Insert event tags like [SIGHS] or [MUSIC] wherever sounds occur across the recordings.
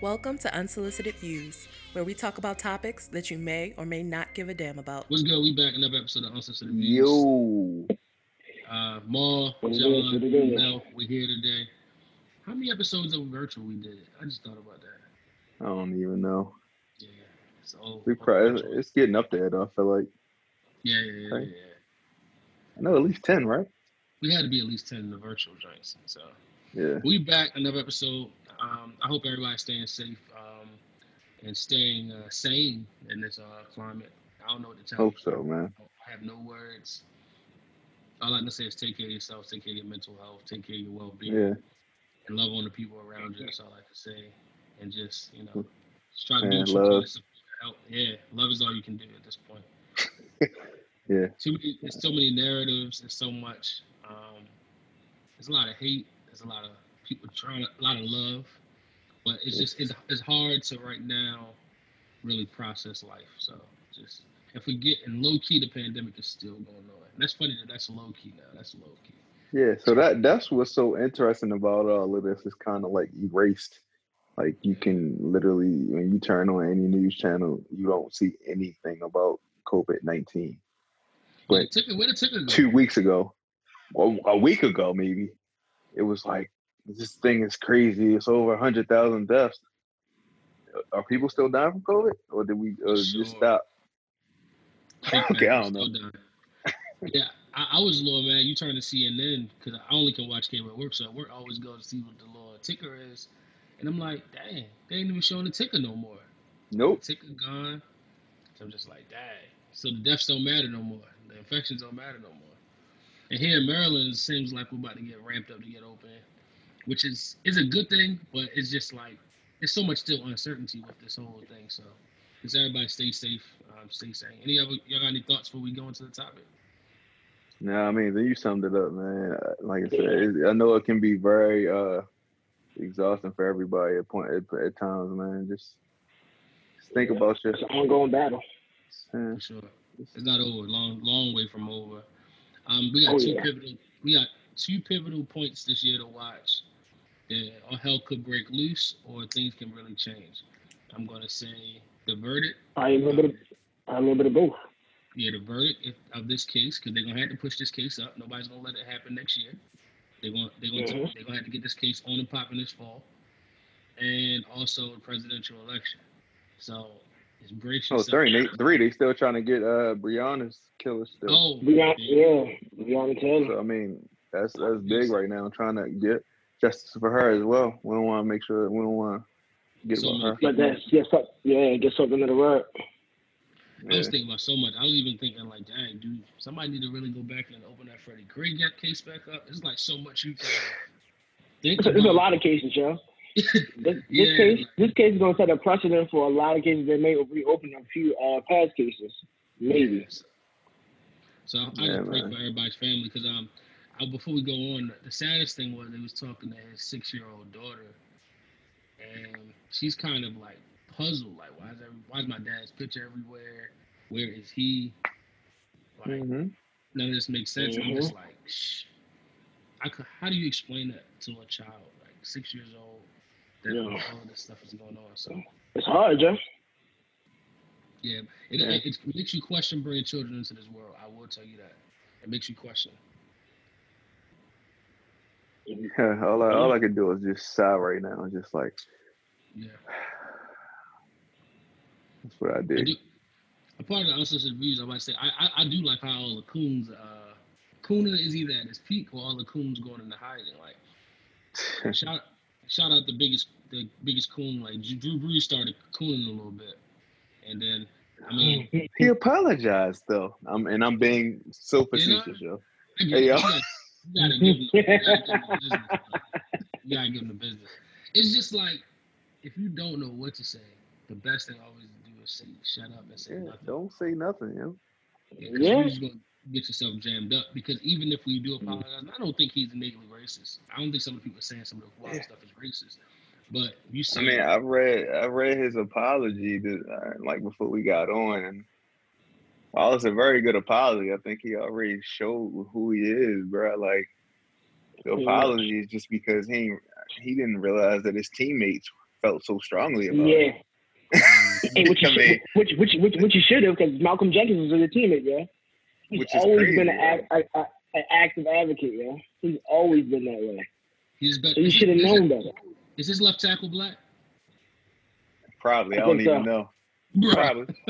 Welcome to Unsolicited Views, where we talk about topics that you may or may not give a damn about. What's good? We back another episode of Unsolicited Views. Yo, Uh, Maul, What it is, John, what it is. Mel, we here today. How many episodes of virtual we did? I just thought about that. I don't even know. Yeah. So We probably it's getting up there though. I feel like yeah, yeah, yeah, Right. yeah. I know at least ten, right? We had to be at least ten in the virtual joints. So Yeah. we back another episode. Um, I hope everybody's staying safe um, and staying uh, sane in this uh, climate. I don't know what to tell Hope you. Hope so, man. I have no words. All I can say is take care of yourself, take care of your mental health, take care of your well-being. Yeah. and love on the people around you. That's all I can say. And just, you know, just try to do what you can love. to support help. Yeah, love is all you can do at this point. [LAUGHS] Yeah. Too many, there's so many narratives. There's so much. Um, there's a lot of hate. There's a lot of people trying a lot of love, but it's just it's, it's hard to right now really process life. So just if we get in low key, the pandemic is still going on. And that's funny that that's low key now. That's low key. Yeah. So that that's what's so interesting about uh, all of this. is kind of like erased. Like you can literally when you turn on any news channel, you don't see anything about COVID nineteen. But ticket, where the ticket go? two weeks ago, or a week ago maybe, it was like this thing is crazy. It's over hundred thousand deaths. Are people still dying from COVID, or did we or Sure. just stop? [LAUGHS] Okay, I don't know. yeah, I, I was a little mad. You turn to CNN because I only can watch cable at work, so I always go to see what the little ticker is, and I'm like, dang, they ain't even showing the ticker no more. Nope. Ticker gone. So I'm just like, dang. So the deaths don't matter no more. The infections don't matter no more. And here in Maryland, it seems like we're about to get ramped up to get open, which is is a good thing, but it's just like there's so much still uncertainty with this whole thing. So just everybody stay safe, um, stay sane. Any other y'all got any thoughts before we go into the topic? No, I mean, then you summed it up, man. Like I said, it, I know it can be very uh exhausting for everybody at point at, at times, man. Just, just think Yeah. about your. It's an ongoing battle. Yeah. For sure. It's not over. Long, long way from over. Um, we got Oh, two yeah. pivotal. We got two pivotal points this year to watch. That all hell could break loose, or things can really change. I'm gonna say the verdict. I a little bit of, I a little bit of both. Yeah, the verdict if, of this case, because they're gonna have to push this case up. Nobody's gonna let it happen next year. They're gonna they're gonna Mhm. they're gonna have to get this case on and popping this fall, and also the presidential election. So it's brace Oh, yourself. three, they, three. Still trying to get uh Breonna's killer still. Oh, We got yeah. yeah, we got Taylor. So I mean, that's that's big right now. Trying to get justice for her as well. We don't want to make sure we don't want to get So with her. But that's yeah, so, yeah, get something in the rug. I was thinking about so much. I was even thinking like, dang, dude, somebody need to really go back and open that Freddie Gray case back up. It's like so much you can think There's a lot of cases, yo. This, [LAUGHS] this Yeah. case, this case is gonna set a precedent for a lot of cases that may reopen a few uh, past cases. Maybe. Yes. So I Yeah, just pray man. for everybody's family because um, I, before we go on, the saddest thing was they was talking to his six year old daughter, and she's kind of like puzzled, like why is every, why is my dad's picture everywhere? Where is he? Like Mhm. none of this makes sense. And I'm just like, Shh. I could, how do you explain that to a child like six years old that Yeah. all this stuff is going on? So It's hard, Jeff. yeah, it, Yeah. It, it makes you question bringing children into this world. I will tell you that. It makes you question. Yeah, [LAUGHS] all I all I can do is just sigh right now. Just like Yeah. [SIGHS] that's what I I did. do, a part of the unsolicited views, I might say, I, I, I do like how all the coons, uh, Kuna is either at his peak or all the coons going into hiding. Like, [LAUGHS] shout, shout out the biggest, the biggest coon. Like Drew Brees started cooning a little bit, and then, I mean, He apologized though. I'm and I'm being so facetious, yo. I get Hey, it. yo. You gotta, give him, the, you gotta give him the business. [LAUGHS] You gotta give him the business. It's just like, if you don't know what to say, the best thing always to do is say, shut up and say Yeah, nothing. don't say nothing, yo. Yeah, 'cause Yeah. you're just gonna get yourself jammed up. Because even if we do apologize, I don't think he's innately racist. I don't think some of the people saying some of the wild Yeah. stuff is racist. But you say, I mean, I read I read his apology to, uh, like before we got on, and while it's a very good apology, I think he already showed who he is, bro. Like the Pretty apology is just because he he didn't realize that his teammates felt so strongly about. It. Yeah. [LAUGHS] Hey, which, you should, mean- which, which, which, which you should have, because Malcolm Jenkins was on the teammate, yeah. He's Which is always crazy, been an, right? a, a, an active advocate, yeah. He's always been that way. He's better. So you should have known better. Is his left tackle black? Probably, I, I don't think even so. know. Bro. Probably. [LAUGHS] [LAUGHS]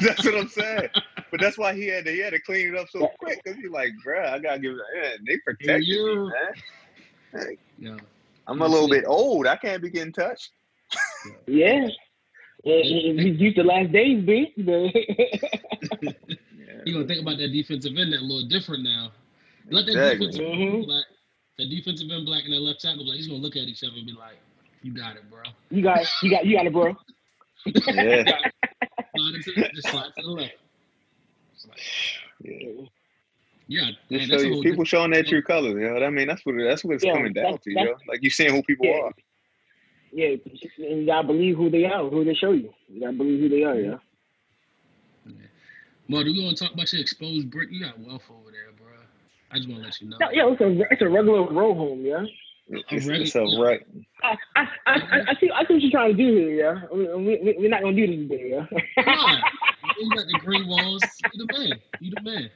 that's what I'm saying. But that's why he had to he had to clean it up so quick because he's like, bruh, I gotta give it. Yeah, they protect me, you- man. Yeah. I'm a little bit old. I can't be getting touched. Yeah. Yeah, he- he's used to last days, B. [LAUGHS] Yeah. You gonna think about that defensive end that a little different now. Let that Exactly. defensive Mhm. end black, that defensive end black and that left tackle black. He's gonna look at each other and be like, "You got it, bro." you got, you got, you got it, bro. yeah. Slide it to the, just slide to the left. Like, yeah. yeah, man, Just show you people different- showing their true colors, you know. I mean, that's what that's what it's Yeah, coming down to, that's- yo. Like you seeing who people Yeah. are. Yeah, and you gotta believe who they are, who they show you. You gotta believe who they are, yeah. Mo, do we want to talk about your exposed brick? You got wealth over there, bro. I just want to let you know. No, yeah, it's a, it's a regular row home, yeah. It's, ready. it's a right. I, I, I, I- I see, I see what you're trying to do here, yeah. We, we, we're not gonna do this today, yeah. Why? [LAUGHS] You got the green walls. You the man. You the man.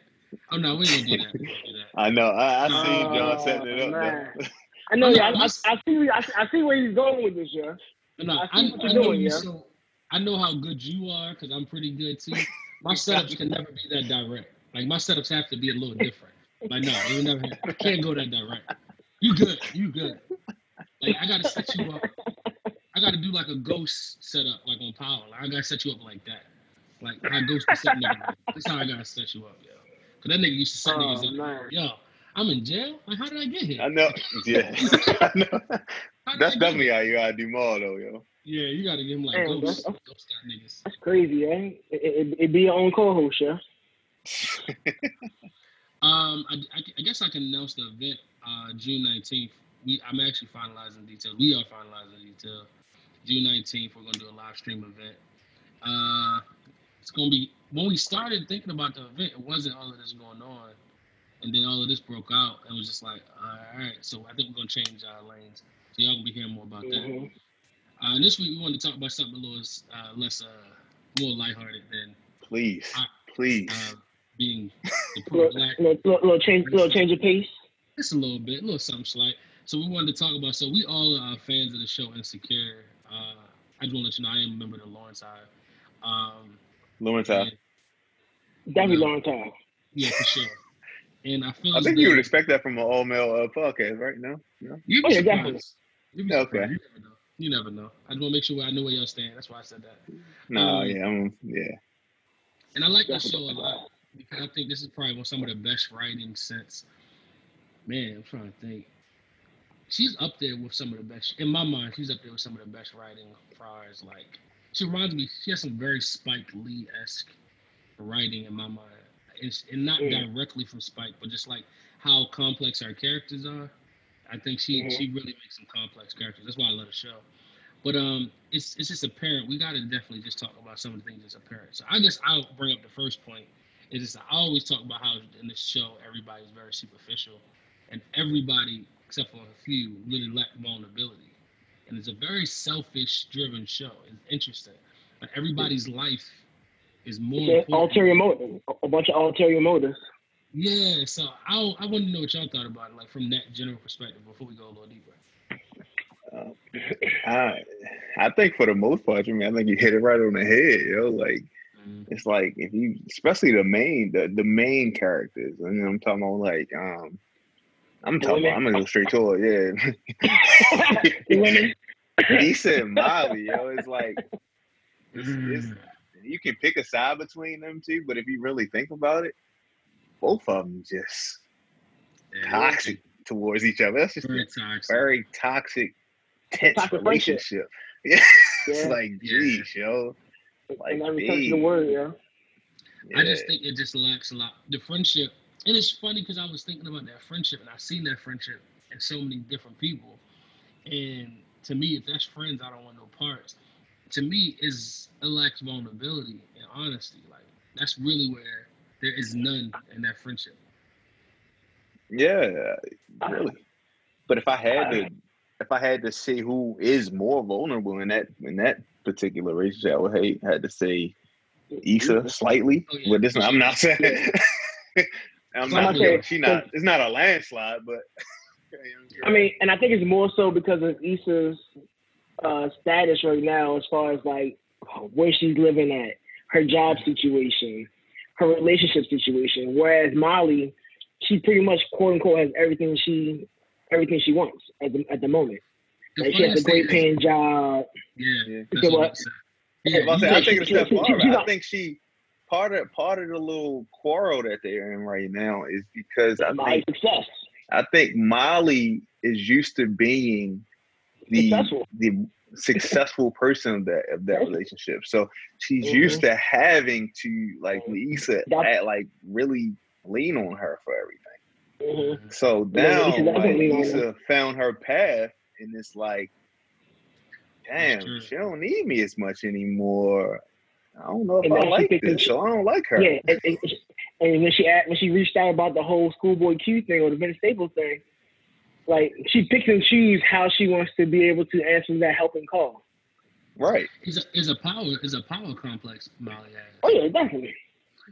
Oh no, we ain't gonna do that. Gonna do that. I know. I, I seen oh, John Oh, setting it up. man. though. [LAUGHS] I know, I'm yeah. I, I, I see, I, see- I see where he's going with this, yeah. No, I I, I, know doing, yeah. so. I know how good you are because I'm pretty good too. My setups can never be that direct. Like my setups have to be a little different. Like no, it will never. Happen. I can't go that direct. You good? You good? Like I gotta set you up. I gotta do like a ghost setup, like on Power. Like, I gotta set you up like that. Like how Ghost be setting niggas up. That's how I gotta set you up, yo. Cause that nigga used to set Oh, niggas up. man. Yo, I'm in jail. Like how did I get here? I know. Yeah. I [LAUGHS] know. How did I [LAUGHS] That's get definitely here? how you gotta do more though, yo. Yeah, you gotta give him like Damn, ghost, that's- ghost got niggas. That's crazy, eh? It, it, it be your own co-host, yeah. [LAUGHS] Um, I, I, I guess I can announce the event uh, June 19th. We I'm actually finalizing details. We are finalizing details. June 19th, we're gonna do a live stream event. Uh, it's gonna be when we started thinking about the event, it wasn't all of this going on, and then all of this broke out, and it was just like, all right. So I think we're gonna change our lanes. So y'all gonna be hearing more about that. Mhm. Uh, this week we wanted to talk about something a little uh, less, uh, more lighthearted than Please. I- Please. uh, being [LAUGHS] the Little, pro-black little, little, little change, little change of pace. Just a little bit, a little something slight. So we wanted to talk about. So we all are fans of the show Insecure. Uh, I just want to let you know I am a member of the Lawrence Hive. Um, Lawrence and- Hive. Definitely No. long time. yeah, for sure. And I feel I think you would expect that from an all male uh, podcast, right? No? No? You'd Oh, be yeah, surprised. definitely. You'd be Okay. surprised. You never know. You never know. I just want to make sure I know where y'all stand. That's why I said that. No, Um, yeah, I'm yeah. And I like the show a lot because I think this is probably one some of the best writing since. Man, I'm trying to think. She's up there with some of the best. In my mind, she's up there with some of the best writing priors. Like she reminds me. She has some very Spike Lee esque writing in my mind, it's, and not directly from Spike, but just like how complex our characters are. I think she Mhm. she really makes some complex characters. That's why I love the show. But um, it's it's just apparent. We got to definitely just talk about some of the things that's apparent. So I guess I'll bring up the first point. Is just I always talk about how in this show everybody's very superficial, and everybody except for a few really lack vulnerability. And it's a very selfish-driven show. It's interesting, but everybody's life is more Yeah, important. ulterior motive, a bunch of ulterior motives. Yeah, so I I want to know what y'all thought about it, like from that general perspective, before we go a little deeper. Um, [LAUGHS] I I think for the most part, I mean, I think you hit it right on the head, yo. Like it's like if you, especially the main, the the main characters, and I'm talking about like, um, I'm talking about, I'm gonna go straight to it, yeah. [LAUGHS] the women. Issa and Molly, yo, it's like it's, it's, Mm. you can pick a side between them two, but if you really think about it, both of them just Yeah, toxic towards each other. That's just Very toxic. very toxic, tense Toxic friendship. relationship. [LAUGHS] Yeah, it's like, Yeah. geez, yo. Like, in every sense of the word, yeah. I just think it just lacks a lot. The friendship, and it's funny because I was thinking about that friendship, and I've seen that friendship in so many different people. And to me, if that's friends, I don't want no parts. To me, is it lacks vulnerability and honesty. Like that's really where there is none in that friendship. Yeah, really. But if I had to, if I had to say who is more vulnerable in that in that particular relationship, I would hate had to say Issa slightly. Oh, yeah. But this I'm not saying. I'm [LAUGHS] I'm not. not saying- she not. It's not a landslide, but. [LAUGHS] I mean, and I think it's more so because of Issa's uh, status right now, as far as like where she's living at, her job situation, her relationship situation. Whereas Molly, she pretty much quote unquote has everything she everything she wants at the at the moment. The Like she has a funniest thing great is- paying job. Yeah, Yeah. that's what what? I'm. Yeah, Yeah, I, say, I got- think a she- step she- she- farther. I think she part of part of the little quarrel that they're in right now is because I Molly's think success. I think Molly is used to being the Successful. the successful person of that of that Yes. relationship. So she's Mhm. used to having to like Lisa at, like really lean on her for everything. hmm So Yeah, now Lisa like Lisa found her path and it's like, damn, mm-hmm. she don't need me as much anymore. I don't know if And I now she like thinking this, she- so I don't like her. Yeah, and, and, and when she asked, when she reached out about the whole ScHoolboy Q thing or the Vince Staples thing, like she picks and chooses how she wants to be able to answer that helping call. Right. It's a, it's a power it's a power complex Molly has. Oh yeah, definitely.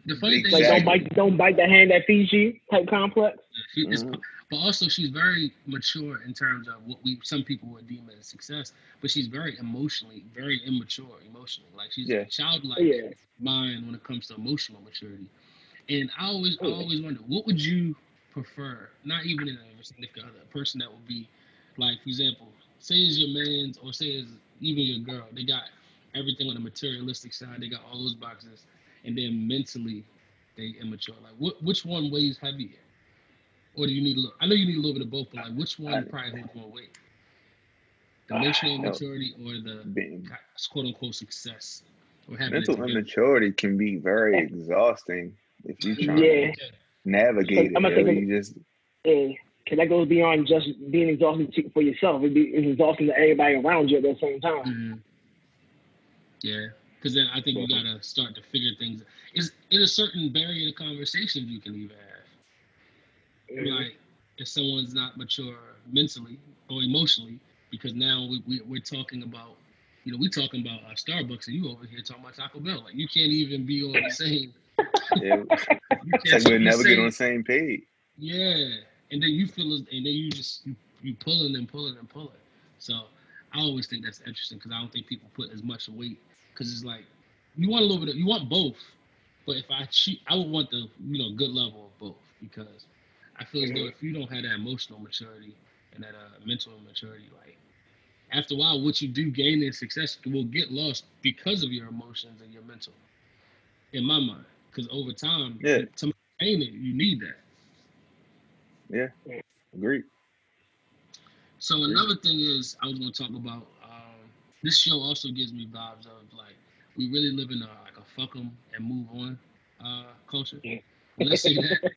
The funny thing Like is, don't bite, don't bite the hand that feeds you type complex. she, it's, Mhm. but also she's very mature in terms of what we some people would deem as success. But she's very emotionally, very immature emotionally. Like she's Yeah. childlike yeah. mind when it comes to emotional maturity. And I always, I always wonder, what would you prefer? Not even in a significant other, a person that would be, like, for example, say is your man's or say is even your girl. They got everything on the materialistic side. They got all those boxes, and then mentally, they immature. Like, what, which one weighs heavier? Or do you need a little? I know you need a little bit of both, but like, which one I- probably holds more weight? The emotional Ah, maturity or the Being- quote unquote success or Mental together? immaturity can be very exhausting if you try Yeah. to navigate I'm it. gonna yo. You just Yeah, because that goes beyond just being exhausted to- for yourself. It be, it's exhausting to everybody around you at the same time. Mhm. Yeah, because then I think you gotta start to figure things. Is in a certain barrier of conversations you can even have. Like if someone's not mature mentally or emotionally, because now we, we we're talking about, you know, we talking about uh, Starbucks and you over here talking about Taco Bell. Like you can't even be on the same. [LAUGHS] [LAUGHS] yeah, You it's can't like we'll never get on the same page. Yeah, and then you feel, and then you just you, you pulling and pulling and pulling. So I always think that's interesting because I don't think people put as much weight because it's like you want a little bit, of, you want both, but if I cheat, I would want the you know good level of both because I feel as though if you don't have that emotional maturity and that uh, mental maturity, like after a while, what you do gain in success will get lost because of your emotions and your mental. In my mind, because over time, Yeah. to maintain it, you need that. Yeah, agree. So another thing is I was going to talk about. This show also gives me vibes of like we really live in a like a fuck 'em and move on uh, culture. Yeah. I say that,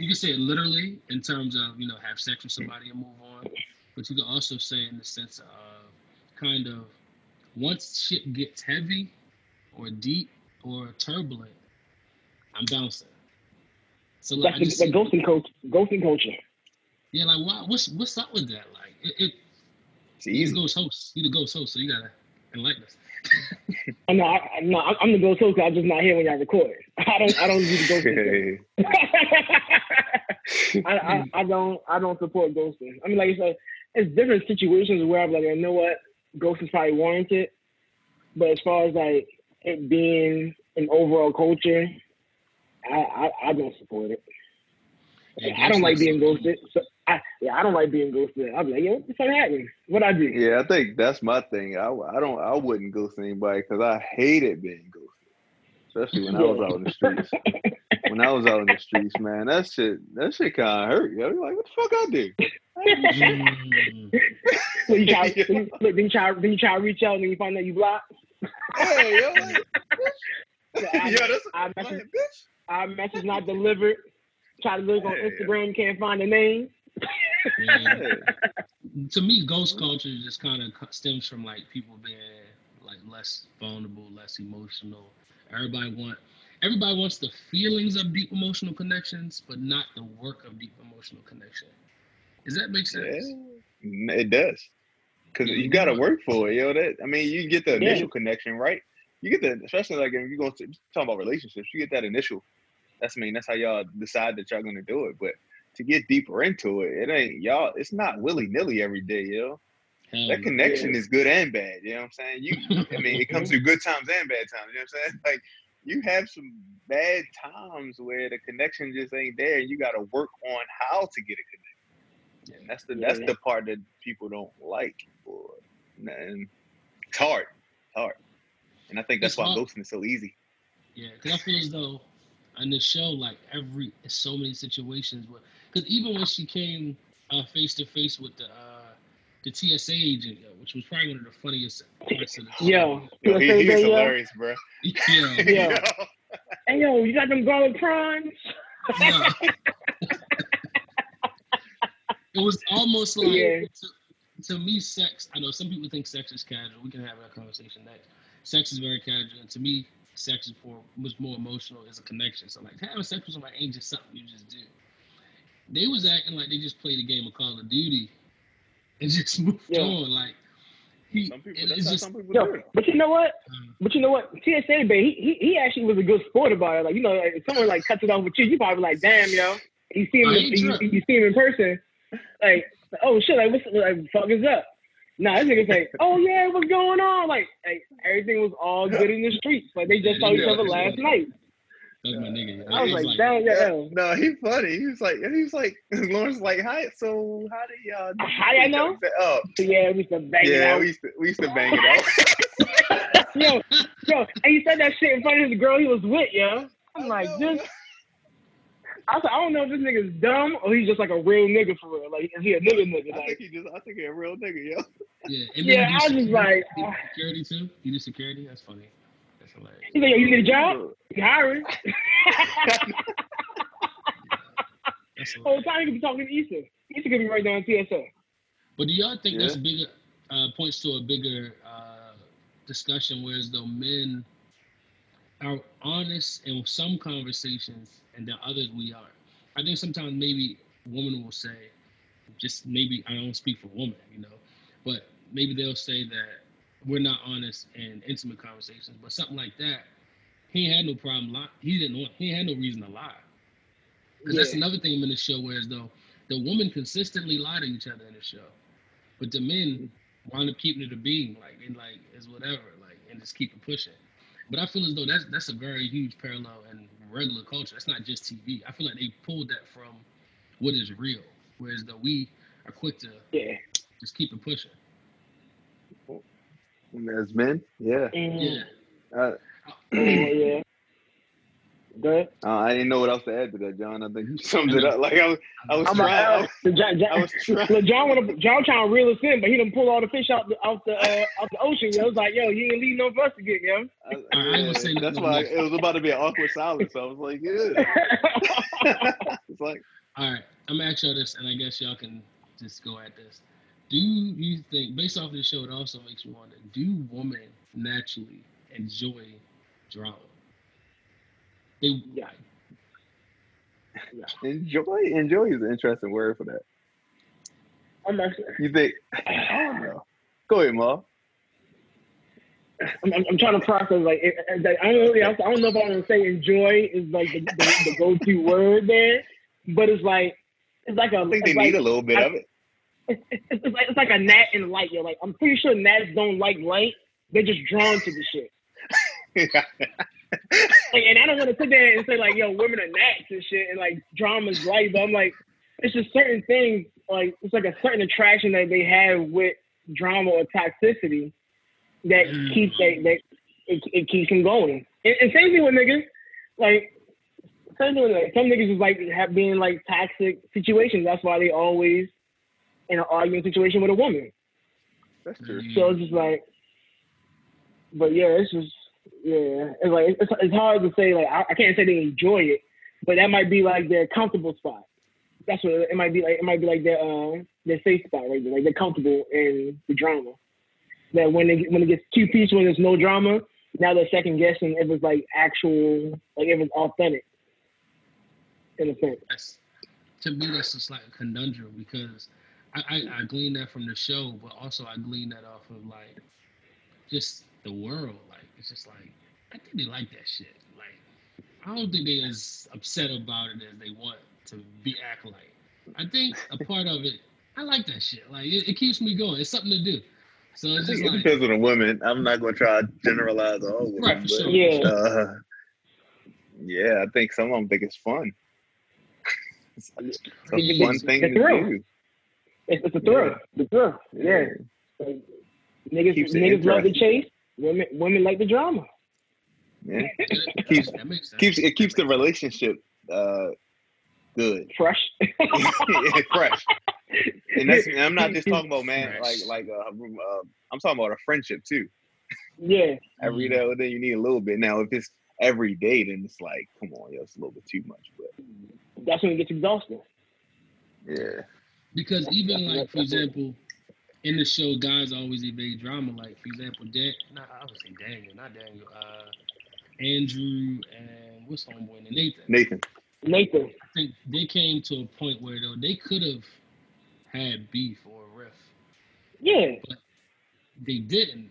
you can say it literally in terms of you know have sex with somebody and move on, but you can also say in the sense of kind of once shit gets heavy or deep or turbulent, I'm bouncing. So like, That's I the, just the ghosting culture. Ghosting culture. yeah, like why, what's what's up with that? Like it, it It's you the ghost host. He's the ghost host, so you gotta enlighten us. I know. I, I- no, I'm the ghost host. 'cause I'm just not here when y'all record. [LAUGHS] I don't. I don't do the ghosting. [LAUGHS] thing. [LAUGHS] I, I, I don't. I don't support ghosting. I mean, like I said, it's different situations where I'm like, you know what, ghosting is probably warranted. But as far as like it being an overall culture, I I, I don't support it. Yeah, I don't like being ghosted. So I yeah, I don't like being ghosted. I'm like, yo, what the fuck happened? What I do? Yeah, I think that's my thing. I, I don't I wouldn't ghost anybody because I hated being ghosted, especially when I was out in the streets. [LAUGHS] When I was out in the streets, man, that shit that shit kind of hurt. Yo, You're like, what the fuck I do? [LAUGHS] So you try, then, look, then you try, then you try to reach out, and then you find out you blocked. Hey, yo, like, [LAUGHS] So I, yo, that's I like, message, bitch. our message not delivered. Try to look on Instagram, can't find the name. Yeah. Yeah. [LAUGHS] To me, ghost culture just kind of stems from like people being like less vulnerable, less emotional. Everybody want everybody wants the feelings of deep emotional connections, but not the work of deep emotional connection. Does that make sense? Mm, it does, because you got to work for it. Yo, that I mean, you get the Yeah. initial connection, right? You get the, especially like if you go to, talking about relationships, you get that initial. That's I mean, that's how y'all decide that y'all gonna do it. But to get deeper into it, it ain't y'all. It's not willy nilly every day, yo. Hell That no. connection is good and bad. You know what I'm saying? You, I mean, it comes [LAUGHS] through good times and bad times. You know what I'm saying? [LAUGHS] Like you have some bad times where the connection just ain't there. And you got to work on how to get it connected. And that's the that's Yeah. the part that people don't like. Or, and it's hard. It's hard. And I think that's It's why hard. ghosting is so easy. Yeah, because I feel as though on the show, like every so many situations where, because even when she came face to face with the uh, the TSA agent, yo, which was probably one of the funniest parts of the show. Yo, Yo, he, he's day, yo. hilarious, bro. [LAUGHS] yeah, Yeah. [LAUGHS] Hey yo, you got them garlic prawns? yeah. [LAUGHS] it was almost like Yeah. to, to me, sex. I know some people think sex is casual. We can have that conversation next. Sex is very casual, and to me, sex is for was more emotional. It's a connection. So like having sex with somebody ain't just something you just do. They was acting like they just played a game of Call of Duty and [LAUGHS] just moved Yeah. on. Like he, Some people, that's it's how just some people Yo, do it. but you know what? um, But you know what? TSA Bay, he, he he actually was a good sport about it. Like you know, like, if someone like cuts it off with you, you probably like, damn, yo. You see him, I you, you see him in person, like, oh shit, like what's like fuck is up? Nah, this nigga's like, oh yeah, what's going on? Like, like everything was all good in the streets. Like they just Yeah, saw each yeah, other last what- night. That's my nigga. yo. I was It's like, damn, Yeah, yo. no, he funny. He was like, he was like, [LAUGHS] Lawrence like, hi. So how do y'all? do How y'all know? other?" He Oh, yeah, we used to bang it yeah, out. we used to we used to bang it out. [LAUGHS] yo, yo, and he said that shit in front of his girl he was with, yo. I'm like, I know, this. I was like, I don't know if this nigga's dumb or he's just like a real nigga for real. Like, is he a nigga nigga? I think he just, I think he a real nigga, yo. Yeah, Yeah, then he do I was just like, he do uh, security too. You do security. That's funny. That's he's like, yo, you need a job? You hiring? [LAUGHS] That's [LAUGHS] Whole time he could be talking to Issa. Issa could be right down TSA. But do y'all think that's bigger? Uh, points to a bigger uh, discussion, whereas though men are honest in some conversations, and then others we aren't. I think sometimes maybe women will say, just maybe I don't speak for women, you know, but maybe they'll say that we're not honest in intimate conversations, but something like that, he had no problem lying. He didn't want. He had no reason to lie. Because that's another thing in the show, whereas though the women consistently lie to each other in the show, but the men wind up keeping it a being, like and like is whatever, like and just keep it pushing. But I feel as though that's that's a very huge parallel in regular culture. That's not just TV. I feel like they pulled that from what is real, whereas though we are quick to Yeah. just keep it pushing. As men, yeah. Mhm. Yeah. Uh, Oh, yeah. Good. uh, I didn't know what else to add to that, John. I think you summed it up. Like I was, I was I'm trying. I was, uh, John, John, I was trying. Look, John, wanna, John trying to reel us in, but he done pull all the fish out the out the uh, out the ocean. Yo, it's like, yo, you ain't leave no for us to get, yo. I, I ain't gonna yeah, that's nothing why next. it was about to be an awkward silence. So I was like, yeah. [LAUGHS] [LAUGHS] it's like, All right, I'm gonna ask y'all this, and I guess y'all can just go at this. Do you think, based off of the show, it also makes me wonder: Do women naturally enjoy drama? They, Yeah. enjoy. Enjoy is an interesting word for that. I'm actually, You think? I don't know. Go ahead, Ma. I'm, I'm, I'm trying to process like, it, it- like, I don't really, I don't know if I want to say enjoy is like the, the, the go-to word there, but it's like it's like a I think they like, need a little bit of it. It's, it's, it's like it's like a gnat in light. You're like I'm pretty sure gnats don't like light. They're just drawn to the shit. [LAUGHS] Like, and I don't want to sit there and say like, yo, women are gnats and shit, and like drama's light. But I'm like, it's just certain things. Like it's like a certain attraction that they have with drama or toxicity that Mm. keeps they that it, it keeps them going. And, and same thing with niggas. Like same thing with like some niggas is like have been like toxic situations. That's why they always in an arguing situation with a woman. That's true. So it's just like, but yeah, it's just yeah, it's like it's, it's hard to say like I, I can't say they enjoy it, but that might be like their comfortable spot. That's what it might be like. It might be like their um their safe spot right there. Like they're comfortable in the drama. That when they when it gets too peaceful, when there's no drama. Now they're second guessing if it's like actual, like if it's authentic. In a sense. that's to me that's just like a conundrum because I, I I glean that from the show, but also I glean that off of like just the world. Like it's just like I think they like that shit. Like I don't think they as upset about it as they want to be act like. I think a [LAUGHS] part of it, I like that shit. Like it, it keeps me going. It's something to do. So it's just it like depends on the women. I'm not gonna try to generalize all women, Right, for but, sure. Yeah. uh, yeah, I think some of them think it's fun. [LAUGHS] it's It's- a fun thing to do. It's, it's a thrill. The thrill. Yeah. Like, niggas niggas love the chase. Women women like the drama. yeah. that, Keeps- [LAUGHS] that makes sense. keeps it keeps the relationship uh good, [LAUGHS] Fresh. [LAUGHS] fresh. And that's and I'm not just talking about man like Fresh. like uh, uh, I'm talking about a friendship too. Yeah. Every now and then you need a little bit. Now if it's every day, then it's like, come on, yo, it's a little bit too much. But That's when it gets exhausting. yeah, Because even like, for example, in the show, guys always evade drama. Like, for example, Dan, not I would say Daniel, not Daniel, uh, Andrew and what's homeboy name? Nathan. Nathan. Nathan. I think they came to a point where though they could have had beef or a riff. Yeah. But they didn't.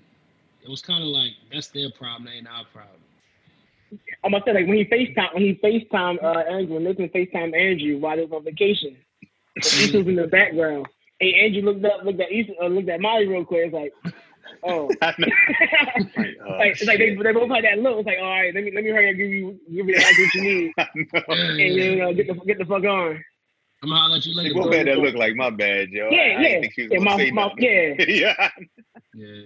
It was kind of like that's their problem, ain't our problem. I'm gonna say like when he FaceTime when he FaceTime uh Andrew when Nathan FaceTime Andrew while they was on vacation. Issa was in the background. Hey Andrew looked up looked at Issa uh, looked at Molly real quick. It's like, oh [LAUGHS] I know. Like, [LAUGHS] oh, like, it's like they, they both had that look. It's like, all right, let me let me hurry and give you give you the answer you need, [LAUGHS] I know. and you know get the get the fuck on. I'm gonna holler at you later. both bro. had that look like my bad, yo. Yeah, I, I yeah. didn't think she was Yeah, my- say my- yeah. yeah. Yeah.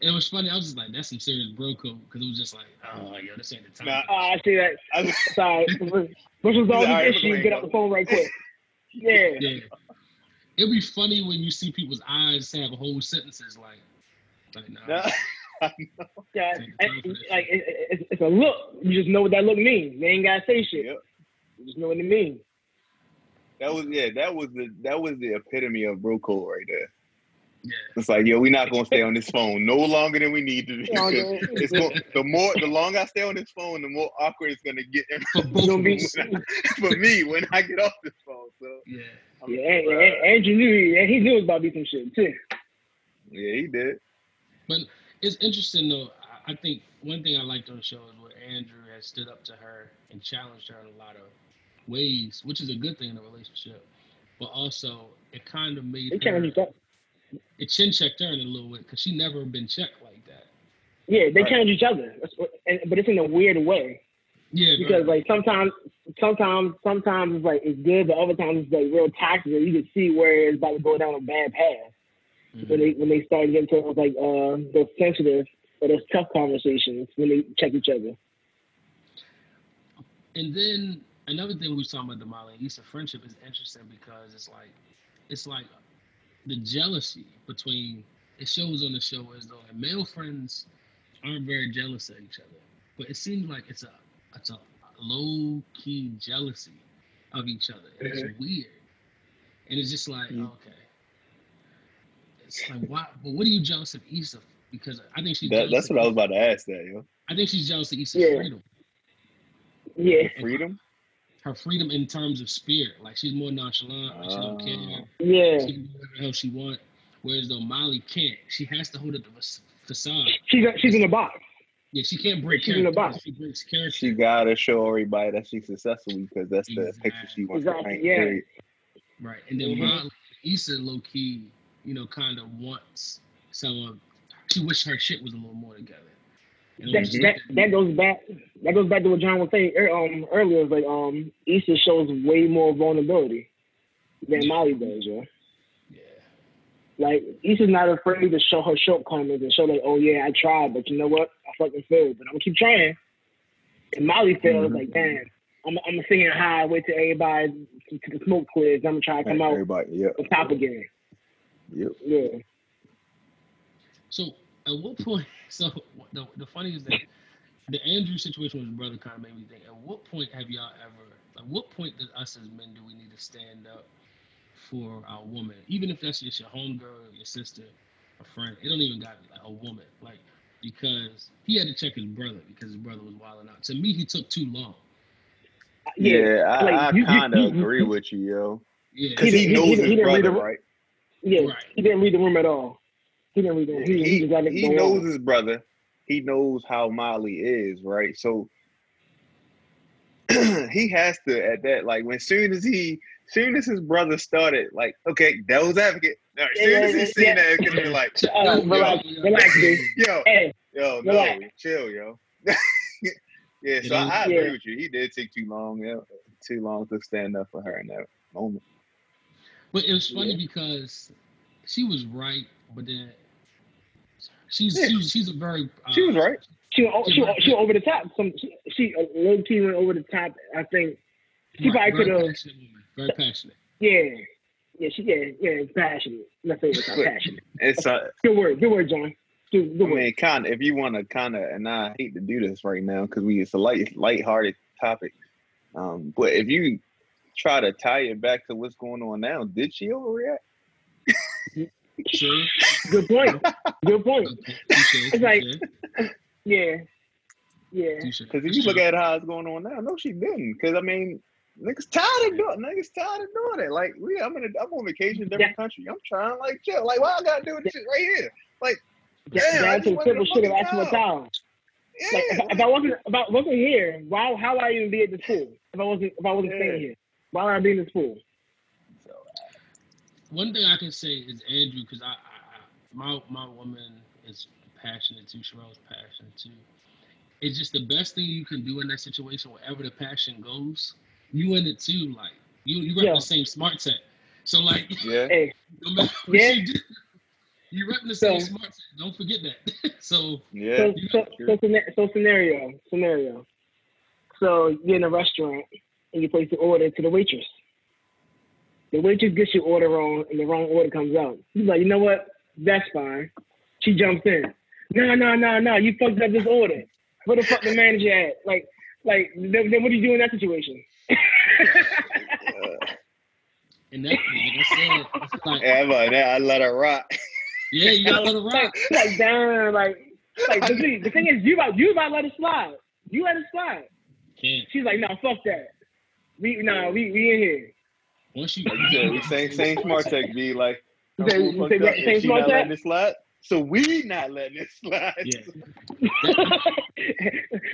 It was funny. I was just like, that's some serious bro code because it was just like, oh, yo, this ain't the time. Nah, Oh, I see that. I was, Sorry, which was all All right, the issue. we're Get going. up the phone right quick. Yeah. Yeah. It'd be funny when you see people's eyes have whole sentences like, like nah. Nah. [LAUGHS] Yeah, Take the time for and, like it, it, it's- it's a look. You just know what that look means. They ain't gotta say shit. Yep. You just know what it means. That was yeah. That was the that was the epitome of bro code right there. Yeah. It's like yo, we're not gonna stay on this [LAUGHS] phone no longer than we need to. be, Yeah, 'cause yeah. it's going, the more the longer I stay on this phone, the more awkward it's gonna get For both gonna of [LAUGHS] for me when I get off this phone. So Yeah. I'm Yeah, and, and Andrew knew. Yeah, he knew it was about to be some shit too. yeah, he did. But it's interesting though. I- I think one thing I liked on the show is where Andrew has stood up to her and challenged her in a lot of ways, which is a good thing in a relationship. But also, it kind of made They her, challenged each other. It chin checked her in a little bit because she never been checked like that. Yeah, they Right. challenge each other. That's what, and, but it's in a weird way Yeah, because bro. like sometimes, sometimes, sometimes it's like it's good, but other times it's like real toxic. You can see where it's about to go down a bad path. Mhm. when they when they start getting to like uh those sensitive or those tough conversations when they check each other. And then another thing we was talking about the Molly and Issa friendship is interesting because it's like it's like the jealousy between it shows on the show as though like, male friends aren't very jealous of each other. But it seems like it's a it's a low key jealousy of each other. And It's weird. And it's just like, Mhm. okay. It's like why but what are you jealous of Issa? Because I think she's That, that's what I was about to ask. That yo, I think she's jealous of Issa's Yeah. freedom. Yeah, freedom. Her freedom in terms of spirit. Like she's more nonchalant. Like she don't care. Oh. yeah. She can do whatever the hell she want. Whereas though Molly can't. She has to hold up the facade. She's she's in the box. Yeah, she can't break She's in the box. She breaks character. She gotta show everybody that she's successful because that's the picture she wants to Exactly, paint. yeah. period. right. And then Mhm. Molly, Issa low key, you know, kind of wants some of. She wish her shit was a little more together. That, that that goes back that goes back to what John was saying um earlier. It's like um Issa shows way more vulnerability than Molly does, yo. yeah. Like Issa's not afraid to show her shortcomings and show like, oh yeah, I tried, but you know what? I fucking failed, but I'm gonna keep trying. And Molly fails Mhm. like, damn, I'm I'm gonna sit high, wait till everybody to, to the smoke clears. I'm gonna try to come out Everybody, yep, on top again. yep. Yeah. So at what point? [LAUGHS] So the the funny is that the Andrew situation with his brother kind of made me think. At what point have y'all ever? Like, what point does us as men do we need to stand up for our woman, even if that's just your homegirl, your sister, a friend? It don't even got to like a woman, like because he had to check his brother because his brother was wilding out. To me, he took too long. Yeah, I, like, I you- you- kind of agree you- with you, yo. Yeah, Because He he, didn't- knows he his didn't read brother, the- right? Yeah, Right. he didn't read the room at all. He didn't read the room. He, he, he, just he knows on. his brother. He knows how Molly is, right? So [CLEARS THROAT] he has to at that like when soon as he soon as his brother started like okay that devil's advocate as soon Yeah, as he yeah, seen yeah. that it's gonna be like [LAUGHS] Uh, Yo, relax, yo, yo. relax, dude. yo Hey, yo no Relax. chill yo [LAUGHS] yeah so Yeah. I, I agree Yeah. with you he did take too long yeah too long to stand up for her in that moment But it was funny Yeah. because she was right, but then she's Yeah. she's, she's a very uh, she was right she went, o- she she over the top. Some she, she a little key went over the top. I think she right, probably very could have. passionate woman, very passionate. Yeah, yeah, she yeah yeah it's passionate. Let's say it's not passionate. [LAUGHS] it's uh, Good word, good word, John. Good, I word. mean, kind of. If you want to kind of, and I hate to do this right now because we it's a light, light-hearted topic. Um, but if you try to tie it back to what's going on now, did she overreact? Sure. Good point. Good point. Touche, It's like- touche, Yeah, yeah. Because if you look at how it's going on now, no, she didn't. Because I mean, niggas tired of doing, niggas tired of doing it. Like we, I'm in, a, I'm on vacation in a different country. I'm trying like chill. Like why I gotta do this shit right here? Yeah, Damn, I down to just the simple shit of asking for know. Yeah. Like if, if I wasn't if I wasn't here, why how would I even be at the school? If I wasn't if I wasn't Yeah. staying here, why would I be in the school? So, One thing I can say is Andrew, because I, I, I, my my woman is passionate too. Sherelle's passionate too. It's just the best thing you can do in that situation, wherever the passion goes. You in it too, like you you rep Yeah. the same smart set. So like, [LAUGHS] yeah. No matter what Yeah. you do, you rep the same So- smart set. Don't forget that. [LAUGHS] so Yeah. so so, so, so scenario scenario. So you're in a restaurant and you place the order to the waitress. The waitress gets your order wrong and the wrong order comes out. He's like, you know what? That's fine. She jumps in. No, no, no, no. You fucked up this order. Where the fuck the manager at? Like, like then, then what do you do in that situation? [LAUGHS] And that, like I said, it's like, yeah, I'm like, I let her rock. yeah, you gotta let it rock. like, [LAUGHS] like damn, like, like the thing, the thing is, you about you about to let it slide. You let it slide. Can't. She's like, no, fuck that. We nah, we we in here. Once you, Like you said, we same same smart tech be like, You "Oh, say- who you fucked say up? that Is same smart not tech? letting it slide? So we not letting it slide. yeah. That's, [LAUGHS]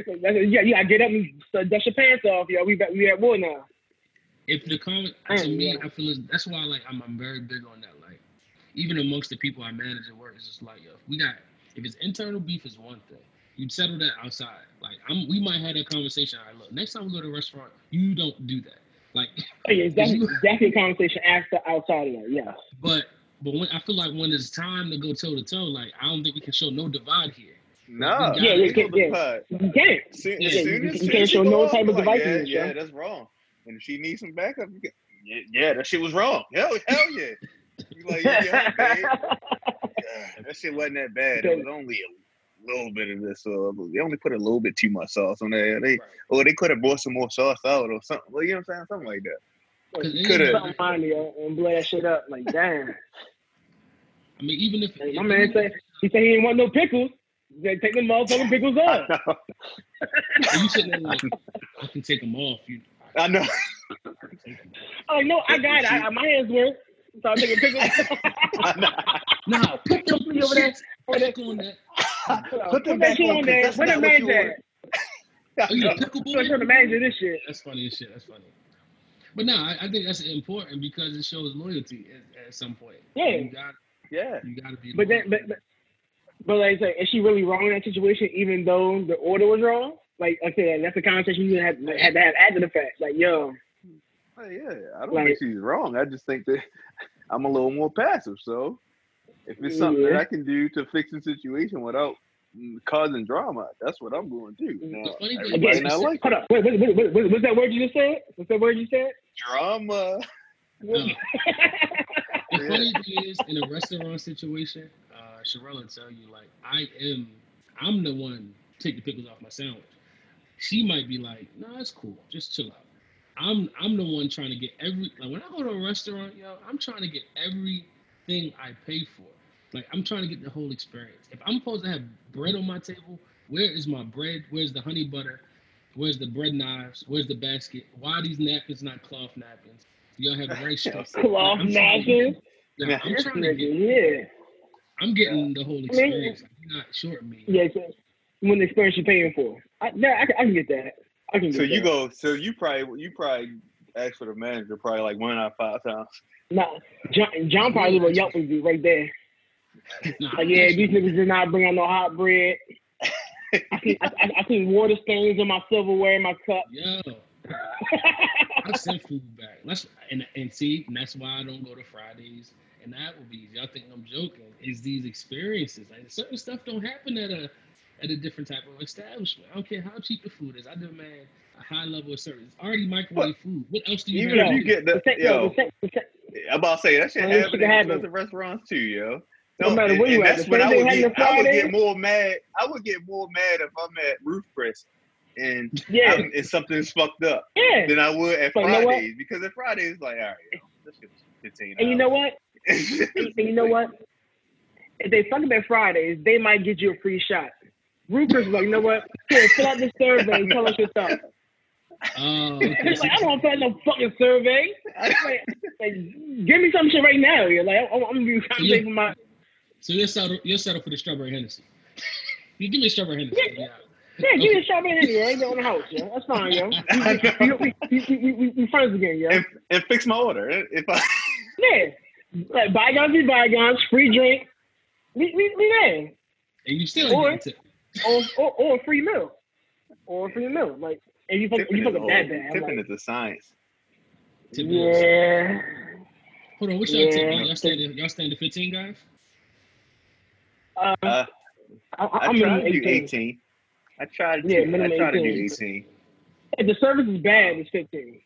[LAUGHS] yeah, you get up and dust your pants off, yo. We we at war now. if the comment to am, me, yeah. I feel it's, that's why like I'm, I'm very big on that. Like even amongst the people I manage at work, it's just like yo, we got if it's internal beef is one thing. You settle that outside. Like I'm, we might have that conversation. All right, look, next time we go to a restaurant, you don't do that. Like, Oh, yeah, it's If you- definitely, definitely a conversation after outside of that. Yeah. but but when I feel like when it's time to go toe to toe, like I don't think we can show no divide here. No, Yeah, we yeah, know the yeah. part. You can't. Soon, Yeah, as you- soon you can't show no go type you of like, yeah, yeah, yeah. that's wrong. And if she needs some backup, you can, yeah, yeah, that shit was wrong. Hell, hell yeah. You like, yeah, yeah. [LAUGHS] Yeah, that shit wasn't that bad. It was only a little bit of this. Uh, they only put a little bit too much sauce on there. They, Right. or they could have brought some more sauce out or something. Well, you know what I'm saying? Something like that. Coulda- Something behind me yo, and blow that shit up. Like, damn. I mean, even if, Hey, if my man said he said he didn't want no pickles. He said take the motherfucking pickles off. if you sitting there like I can take them off, you. [LAUGHS] I know. I'm like, no, I got it. I, my hands work. So I'm taking pickles. [LAUGHS] I know. Nah, put them Put me over there. Shit back on that. Put them that back shit on, on 'cause there. that's Where the not what you manager ordered. at? Oh, you a I know. pickle I'm boy? trying to manager this shit. That's funny as shit. That's funny. But no, I, I think that's important because it shows loyalty at, at some point. Yeah. You got Yeah. you got to be. But then, but, but, but like I say, is she really wrong in that situation, even though the order was wrong? Like I said, that's a conversation you had, had to have after the fact. Like, yo, Oh, yeah. I don't Like- think she's wrong. I just think that [LAUGHS] I'm a little more passive. So if it's something that I can do to fix the situation without mm, causing drama, that's what I'm going to do. The Now, funny thing is- not like hold up, wait, wait, wait, wait, wait, what's that word you just said? What's that word you said? drama. [LAUGHS] No. The Yeah. funny thing is, in a restaurant situation, uh, Sherelle will tell you, like, I am, I'm the one take the pickles off my sandwich. She might be like, no, it's cool, just chill out. I'm, I'm the one trying to get every, like, when I go to a restaurant, yo, I'm trying to get everything I pay for. Like, I'm trying to get the whole experience. If I'm supposed to have bread on my table, where is my bread? Where's the honey butter? Where's the bread knives? Where's the basket? Why are these napkins not cloth napkins? Y'all have the right stuff. Cloth I'm trying to- napkins. Nah, Yeah. I'm trying to get. yeah. I'm getting the whole mean- experience. You're not shorting me. Yeah, so when the experience you're paying for. I, yeah, I, can- I can get that. I can get So you that. go. So you probably you probably ask for the manager probably like one out of five times. Nah, John, John probably will Yelp review right there. Nah, Like, yeah, these niggas did not bring out no hot bread. I seen, I, I, I seen water stains on my silverware in my cup. Yo, I send food back. Let's and and see, and that's why I don't go to Fridays and Applebee's. Y'all think I'm joking? Is these experiences like certain stuff don't happen at a at a different type of establishment. I don't care how cheap the food is. I demand a high level of service. It's already microwave food. What else do you Even have? if you get the The same- yo, yo, the same- the same- I'm about to say that shit Man, this happen shit in happen. expensive restaurants too, yo. No matter where you and at, that's when I would get I would get more mad. I would get more mad if I'm at Roof Press and Yeah, I'm, and something's fucked up yeah. than I would at But you know? Fridays because at Fridays like all right, yo, this shit's fifteen. And you know what? And, and you know what? If they fuck up at Fridays, they might get you a free shot. Rupert was like, you know what? Here, fill out this survey and tell us your thoughts. Oh, [LAUGHS] like, I don't want to fill out no fucking survey. Like, like, give me some shit right now. You're like, I'm, I'm gonna be trying to Yeah. for my. So you'll settle you'll settle for the strawberry Hennessy. [LAUGHS] you give me a strawberry Hennessy. Yeah. Yeah, give me a shot right here. Ain't on the house, yo. That's fine, yo. We, we, we, we, we, we friends again, yo. and, and fix my order eh, if I. [LAUGHS] Yeah, like bygones be bygones. Free drink. We we we there. And you still Or- ain't or, or, or free meal, or free meal. Like, and you fuck, Tipping, you is, fuck up that bad. I'm tipping like, is a science. Tip yeah, Hold on, what's y'all tip? Yeah. Y'all y'all stand y'all stand to 15 guys? Uh, Uh, I, I I'm try in to do 18. 18. I try to. Yeah, I minimum try to do 18. 18. If the service is bad, it's 15.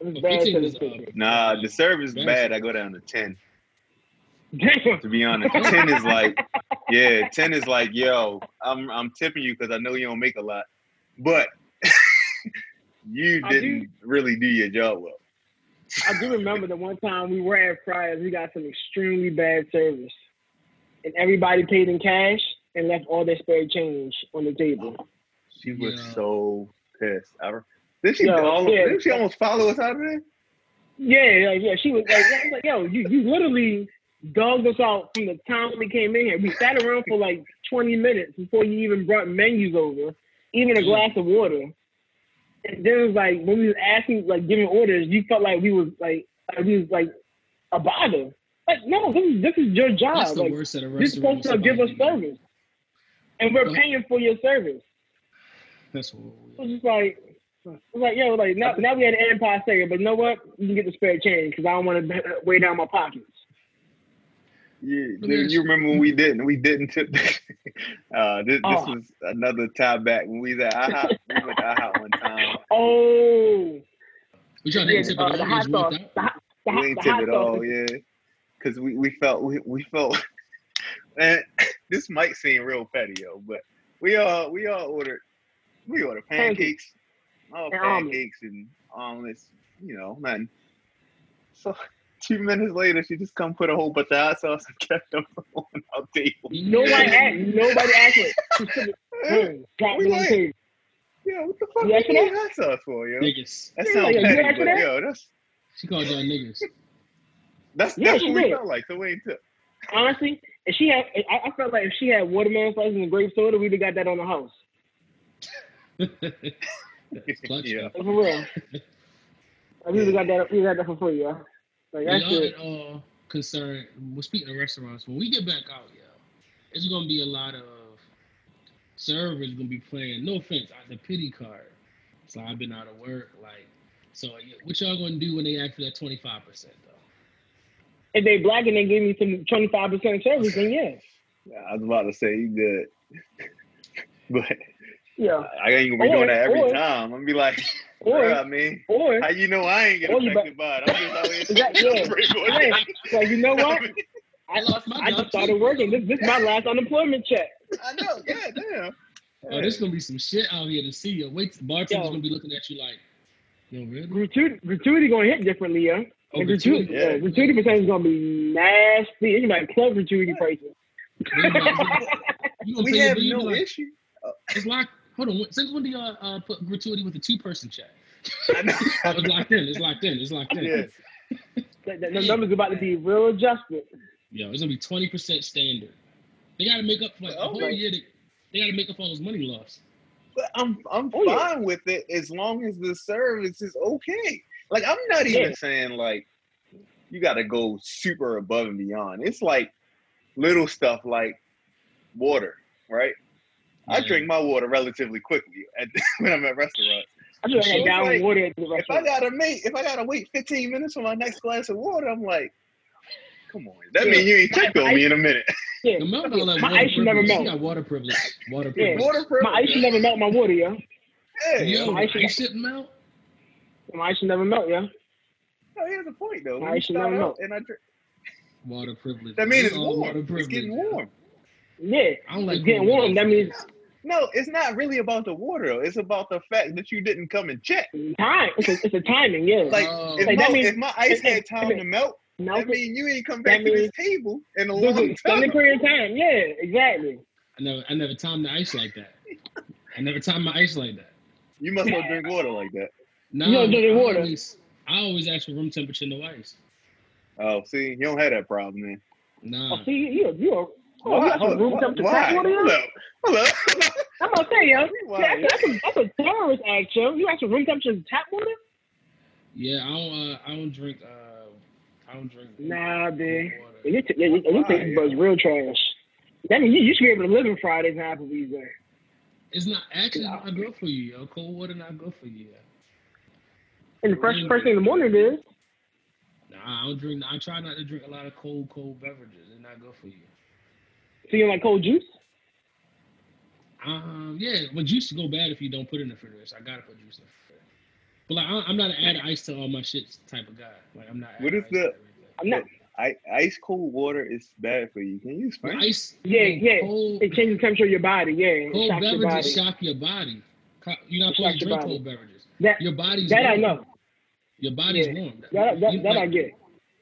If it's bad, 15 it's is, 15. Nah, the service is bad. I go down to 10. Damn. To be honest, 10 is like, [LAUGHS] yeah, 10 is like, yo, I'm I'm tipping you because I know you don't make a lot, but [LAUGHS] you didn't really do your job well. I do remember the one time we were at Friars, we got some extremely bad service, and everybody paid in cash and left all their spare change on the table. She was Yeah. so pissed. I, re- did she? Yo, all, yeah. Did she almost follow us out of there? Yeah, like, yeah, she was like, I was like, yo, you, you literally dogged us out from the time we came in here. We sat around for like 20 minutes before you even brought menus over, even a glass of water. And then it was like when we was asking, like giving orders, you felt like we was like, like we was like a bother. Like, no, this is this is your job. That's the like, worst at a you're supposed to give us service, and we're paying for your service. That's horrible. It was just like, it was like, yo, like now, now we had an Empire State, but you know what? You can get the spare change because I don't want to weigh down my pockets. Yeah, dude, you you- remember when we didn't? We didn't tip. [LAUGHS] uh, this, this Oh. was another tie back when we was at IHOP. we went to IHOP one time. [LAUGHS] Oh, We tried yeah, to tip it uh, all. the we hot sauce, the hot, the We didn't tip hot at all, yeah. Because we, we felt we, we felt, [LAUGHS] and [LAUGHS] this might seem real petty, yo, but we all we all ordered we ordered Pancakes. pancakes, all And omelets. pancakes and omelets, you know, nothing. So [LAUGHS] two minutes later, she just come put a whole bunch of hot sauce and kept them on our table. Nobody asked. Nobody asked it. She took it. Boom, dropped We the like- table. Yeah, what the fuck You you asked for need that? hot sauce for, yo? Niggas. That Yeah, sounds yeah, you petty, asked for but that? yo, that's She called y'all niggas. That's Yeah, that's she what we felt like. So we ain't tip. Honestly, if she had, I, I felt like if she had watermelon slices and grape soda, we'd have got that on the house. Clutch, yeah. Like, for real. Like, we would have got that. We got that for free, yo. Like Y'all that's it. at all concerned? Well, speaking of restaurants, when we get back out, yo, it's gonna be a lot of servers gonna be playing. No offense, the pity card. So I've been out of work, like. So yeah, what y'all gonna do when they ask for that twenty five percent though? If they black and they give me some twenty five percent service, then yeah, Yeah, I was about to say you good, [LAUGHS] but yeah. I ain't gonna be Or- doing that every or- time. I'm gonna be like, [LAUGHS] Or bruh, I mean, or how you know I ain't get or you affected by it? I'm just out here. [LAUGHS] Exactly, yeah. Yeah. like you know what? I, lost my I just started too. working. This this is my last unemployment check. I know. Yeah, damn. Oh, there's gonna be some shit out here to see. Yo, wait, the bartender's Yo. gonna be looking at you like, yo, really? Gratuity, gratuity gonna hit differently, yo. Oh, And gratuity? gratuity, yeah, gratuity percentage is gonna be nasty. It's like club gratuity prices. You gonna [LAUGHS] we pay your have bill, you no be like, issue. It's locked. Hold on. Since when do y'all uh, put gratuity with a two person check? I know. [LAUGHS] It's locked in. It's locked in. It's locked in. yeah. The, the, the numbers about to be real adjusted. Yo, it's gonna be twenty percent standard. They gotta make up for like the whole year. They, they gotta make up for all those money loss. But I'm I'm Oh, yeah. fine with it as long as the service is okay. Like I'm not even Yeah. saying like you got to go super above and beyond. It's like little stuff like water, right? I mm. drink my water relatively quickly at, [LAUGHS] when I'm at restaurants. I just So like it's down like, water at the restaurant. If I gotta make, if I gotta wait 15 minutes for my next glass of water, I'm like, come on. That Yeah. means you ain't My- checked on my- me in a minute. Yeah, The milk all that my water ice should never privilege. She melt. got water privilege. Water Yeah. privilege. Water privilege. My ice should never melt my water, yo. Yeah. Yo, My ice should- ice shouldn't melt. My ice should never melt, yeah. No, here's the point though. My When you ice should never melt. and I drink, Water privilege. that means it's warm. water It's getting warm. Yeah, I don't like it's getting warm. water. That means No, it's not really about the water. though. It's about the fact that you didn't come and check. time. It's a, it's a timing, yeah. Like Oh. if, Like, my, that means- if my ice had time that- to melt, Melt that it. means you ain't come back to this table in a There's long an extended time. period of time. Yeah, exactly. I never, I never timed the ice like that. I never timed my ice like that. You must not [LAUGHS] drink water like that. No, You don't drink I water. Always, I always ask for room temperature, no ice. Oh, see, you don't have that problem then. Nah. Oh, see, you you oh, you Why? got room Why? temperature Why? tap water, Hold yo? up. Hold up. [LAUGHS] I'm gonna say, yo. [LAUGHS] Why? That's, a, that's a terrorist act, yo. You got some room temperature tap water? Yeah, I don't. Uh, I don't drink. Uh, I don't drink. Nah, dude. water. Yeah, you, t- yeah, you, you Why, taste real trash. That means you, you should be able to live in Fridays and Applebee's there. It's not actually Yeah. not good for you, yo. Cold water not good for you. Yo. And the first first thing in the morning it is. Nah, I don't drink. I try not to drink a lot of cold, cold beverages. It's not good for you. So you like cold juice? Um, yeah, but juice go bad if you don't put it in the refrigerator. So I gotta put juice in the refrigerator. But like, I- I'm not an add ice to all my shit type of guy. Like, I'm not. What add is ice the- I'm not. I, ice cold water is bad for you. Can you But explain? ice. Yeah, you yeah. Cold, It changes the temperature of your body. Yeah, cold shocks your body. beverages shock your body. You're not supposed to drink cold beverages. That Your body's that I warm. know. Your body's Yeah. warm. That that, You- that I get.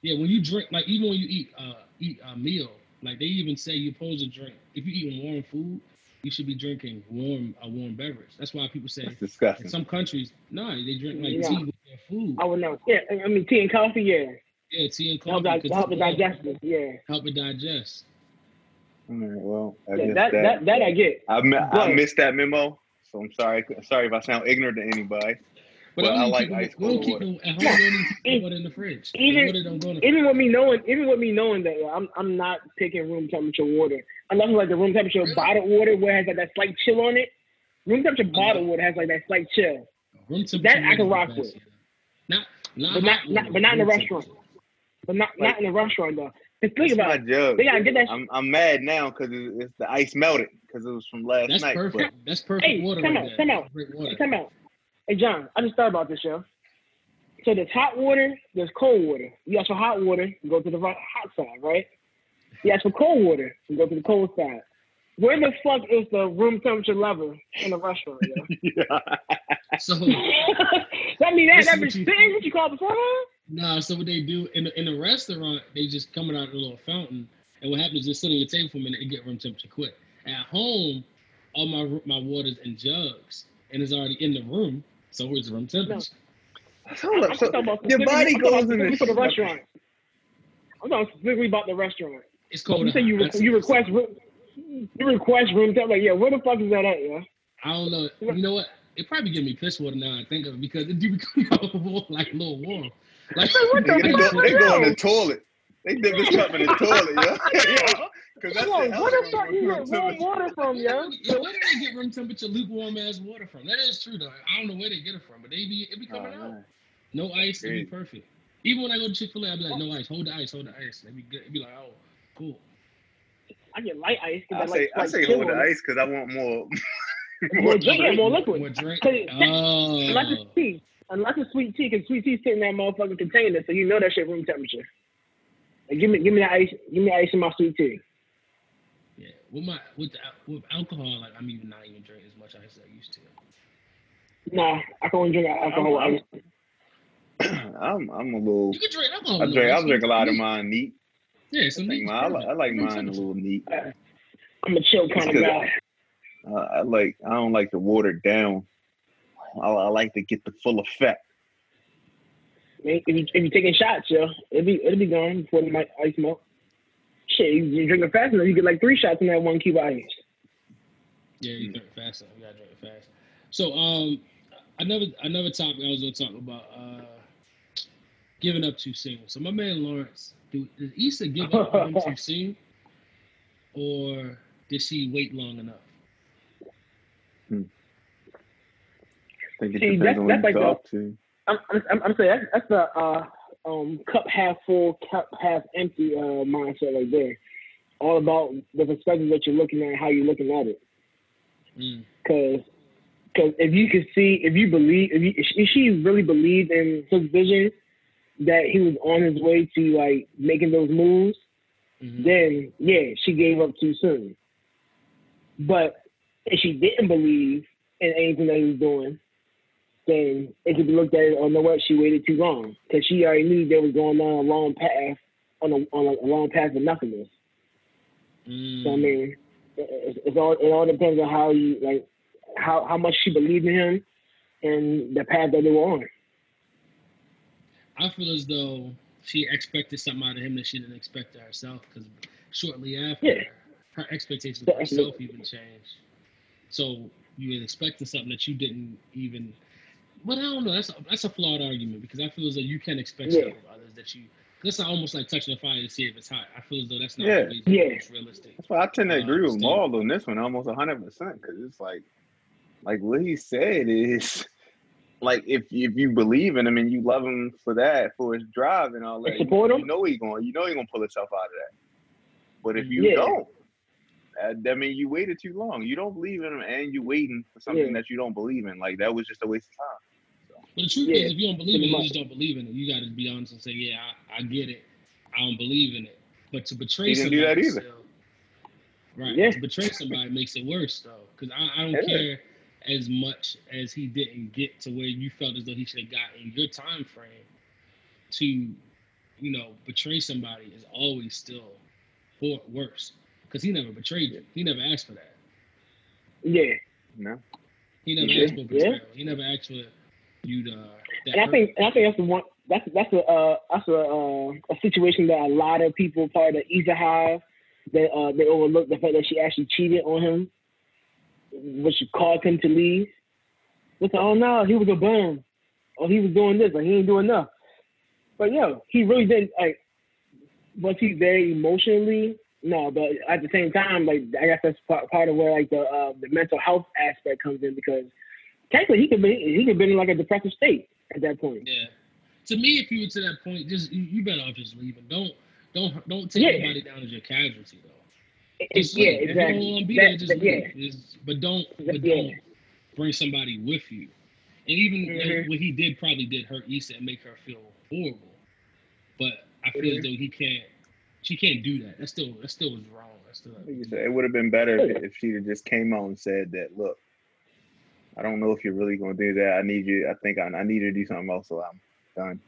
Yeah, when you drink, like even when you eat uh eat a meal, like they even say you're supposed to drink. If you eating warm food, you should be drinking warm a warm beverage. That's why people say That's in disgusting. some countries, no, they drink like Yeah. tea with their food. I would know. Yeah, I mean tea and coffee. Yeah, Yeah, tea and coffee. di- 'cause help the digest warm. digestion. Yeah, Help it digest. All right, well, I yeah guess that, that, that that I get. I, mi- I missed that memo, so I'm sorry. Sorry if I sound ignorant to anybody. But Well, I, I don't like keep, ice we don't cold keep water. no, at home. We don't even keep water in the fridge. The even- water don't go in the Even with me knowing, even with me knowing that I'm I'm not picking room temperature water. Unless it's like the room temperature Really? bottled water where it has like that slight chill on it. Room temperature Uh-huh. bottled water has like that slight chill. Room temperature That I water can is rock with. yeah. Not, not, But not- not- water, but not in the room restaurant. But not Like- not in the restaurant though. 'Cause think That's about my it. jug. They gotta get that. I'm I'm mad now because it's the ice melted because it was from last That's night. perfect. That's perfect Hey, water come right out, there. come out. Great water. Hey, come out. Hey John, I just thought about this, yo. So there's hot water, there's cold water. You ask for hot water, you go to the ro- hot side, right? You ask for cold water, you go to the cold side. Where the fuck is the room temperature level in a restaurant, yo? [LAUGHS] Yeah. So [LAUGHS] that mean that This is that what bitch you- sitting what you call beforehand? nah, so what they do in a, in a restaurant, they just come out of a little fountain, and what happens is just sit on your table for a minute and get room temperature quick. At home, all my my water's in jugs, and it's already in the room, so it's room temperature. Hold up. So your body I'm goes about in the specifically for the restaurant. I'm talking specifically about the restaurant. It's cold. You say you re- you request room, you request room temperature. Like, yeah, where the fuck is that at, yeah? I don't know. You know what? It probably give me piss water now. I think of it because it do become [LAUGHS] like a little warm. Like what the they, fuck? go, they go in the toilet. They dip this cup in the toilet, yo. [LAUGHS] [LAUGHS] Because that's Yo, the where the element of you room get warm temperature. water from, yo? Yo, where do they get room temperature lukewarm ass water from? That is true though. I don't know where they get it from, but they be it be Oh, coming out. man. No ice, it'd be perfect. Even when I go to Chick Fil A, I be like, no ice, hold the ice, hold the ice. They be good. It be like, oh, cool. I get light ice. 'cause I that, say like, I like say hold the ice because I want [LAUGHS] more. More drink, drink. more liquid. More drink. Cause it- Oh, Unless it's oh. tea. Unless it's sweet tea, because sweet tea sitting in that motherfucking container, so you know that shit room temperature. Like, give me, give me the ice, give me ice in my sweet tea. yeah. With my with the, with alcohol, like I'm even not even drink as much ice as I used to. Nah, I can only drink alcohol. I'm- ice. [CLEARS THROAT] I'm I'm a little. You can drink alcohol. I drink I ice. drink a lot of mine neat. Yeah, I, some think neat. mine, I, like, I like mine a little neat. I'm a chill kind of guy. Uh, I like I don't like to water down. I, I like to get the full effect. If you if you taking shots, yo, it'll be it'll be gone before the mic- ice melt. Shit, you, you drink it fast enough, you get like three shots in that one cube of ice. Yeah, you drink fast enough. You gotta drink it fast. So um, another another topic I was gonna talk about uh, giving up too soon. So my man Lawrence, do, did Issa give up on him too soon, or did she wait long enough? I think it See, depends that's- on that's who like you the- talk to. I'm I'm, I'm, saying that's, that's the uh, um, cup half full, cup half empty uh, mindset right there. All about the perspective that you're looking at, how you're looking at it. Mm. Because because if you could see, if you believe, if, you, if she really believed in his vision that he was on his way to like making those moves, Mhm. then yeah, she gave up too soon. But if she didn't believe in anything that he was doing, then it could be looked at as, oh, no, what, she waited too long because she already knew they was going down a long path on a, on a, a long path of nothingness. Mm. So I mean, it, it's all it all depends on how you like how how much she believed in him and the path that they were on. I feel as though she expected something out of him that she didn't expect of herself because shortly after, Yeah. her expectations of herself even changed. So you were expecting something that you didn't even. But I don't know. That's a, that's a flawed argument because I feel as though you can't expect Yeah. stuff of others that you. That's almost like touching the fire to see if it's hot. I feel as though that's not Yeah. always Yeah. most realistic. That's why I tend to Uh, agree with Maul on this one, almost hundred percent, because it's like, like what he said is, [LAUGHS] like if if you believe in him and you love him for that, for his drive and all that, And support you, him? you know he going, you know he gonna pull himself out of that. But if you Yeah. don't, that, that means you waited too long. You don't believe in him, and you waiting for something Yeah. that you don't believe in. Like that was just a waste of time. But the truth Yeah, is, if you don't believe in it, you just don't believe in it. You got to be honest and say, yeah, I, I get it. I don't believe in it. But to betray somebody, do that either. still- right? Yeah. To betray somebody makes it worse though, because I, I don't Yeah. care as much as he didn't get to where you felt as though he should have got in your time frame. To, you know, betray somebody is always still for worse because he never betrayed you. He never asked for that. Yeah, No, He never Yeah. asked for betrayal. He never asked for you to. And I think and I think that's the one that's that's a uh, that's a uh, a situation that a lot of people part of Issa have they uh they overlook the fact that she actually cheated on him, which caused him to leave. It's like, oh no, he was a bum. Oh, he was doing this, or he ain't doing enough. But yo, he really didn't like. Was he very emotionally? No, but at the same time, like I guess that's part, part of where like the uh, the mental health aspect comes in because technically he could be he could be in like a depressive state at that point. Yeah. To me, if you were to that point, just you, you better off just leaving. Don't don't don't take Yeah. anybody down as your casualty though. It's, Just yeah, leave. If you exactly. don't want to be That- there, just that- leave. yeah. Just- but don't but Yeah. don't bring somebody with you. And even Mhm. uh, what he did probably did hurt Issa and make her feel horrible. But I feel Mhm. as though he can't. She can't do that. That still that still was wrong. That's still. like you said, it would have been better if, if she'd have just came out and said that. Look, I don't know if you're really gonna do that. I need you. I think I, I need you to do something else, so I'm done.